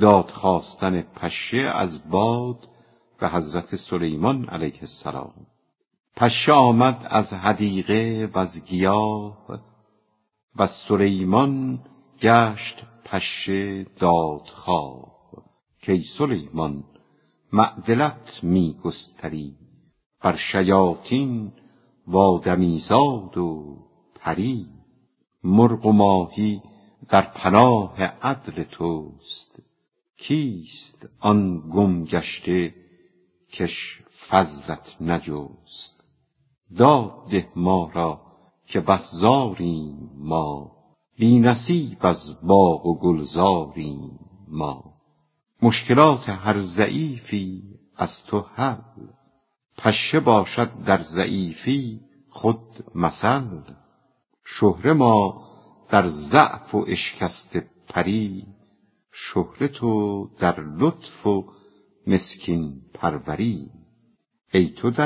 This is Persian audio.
داد خواستن پشه از باد به حضرت سلیمان علیه السلام. پشه آمد از حدیقه وز گیاه و سلیمان گشت پشه دادخواه کای سلیمان معدلت می گستری بر شیاطین و آدمیزاد و پری. مرغ و ماهی در پناه عدل توست کیست آن گم گشته کش فضلت نجست؟ داد ده ما را که بس زاریم ما بی نصیب از باغ و گلزاریم ما. مشکلات هر ضعیفی از تو حل پشه باشد در ضعیفی خود مثل. شهره ما در ضعف و اشکسته پری شهره تو در لطف و مسکین پروری. ای تو در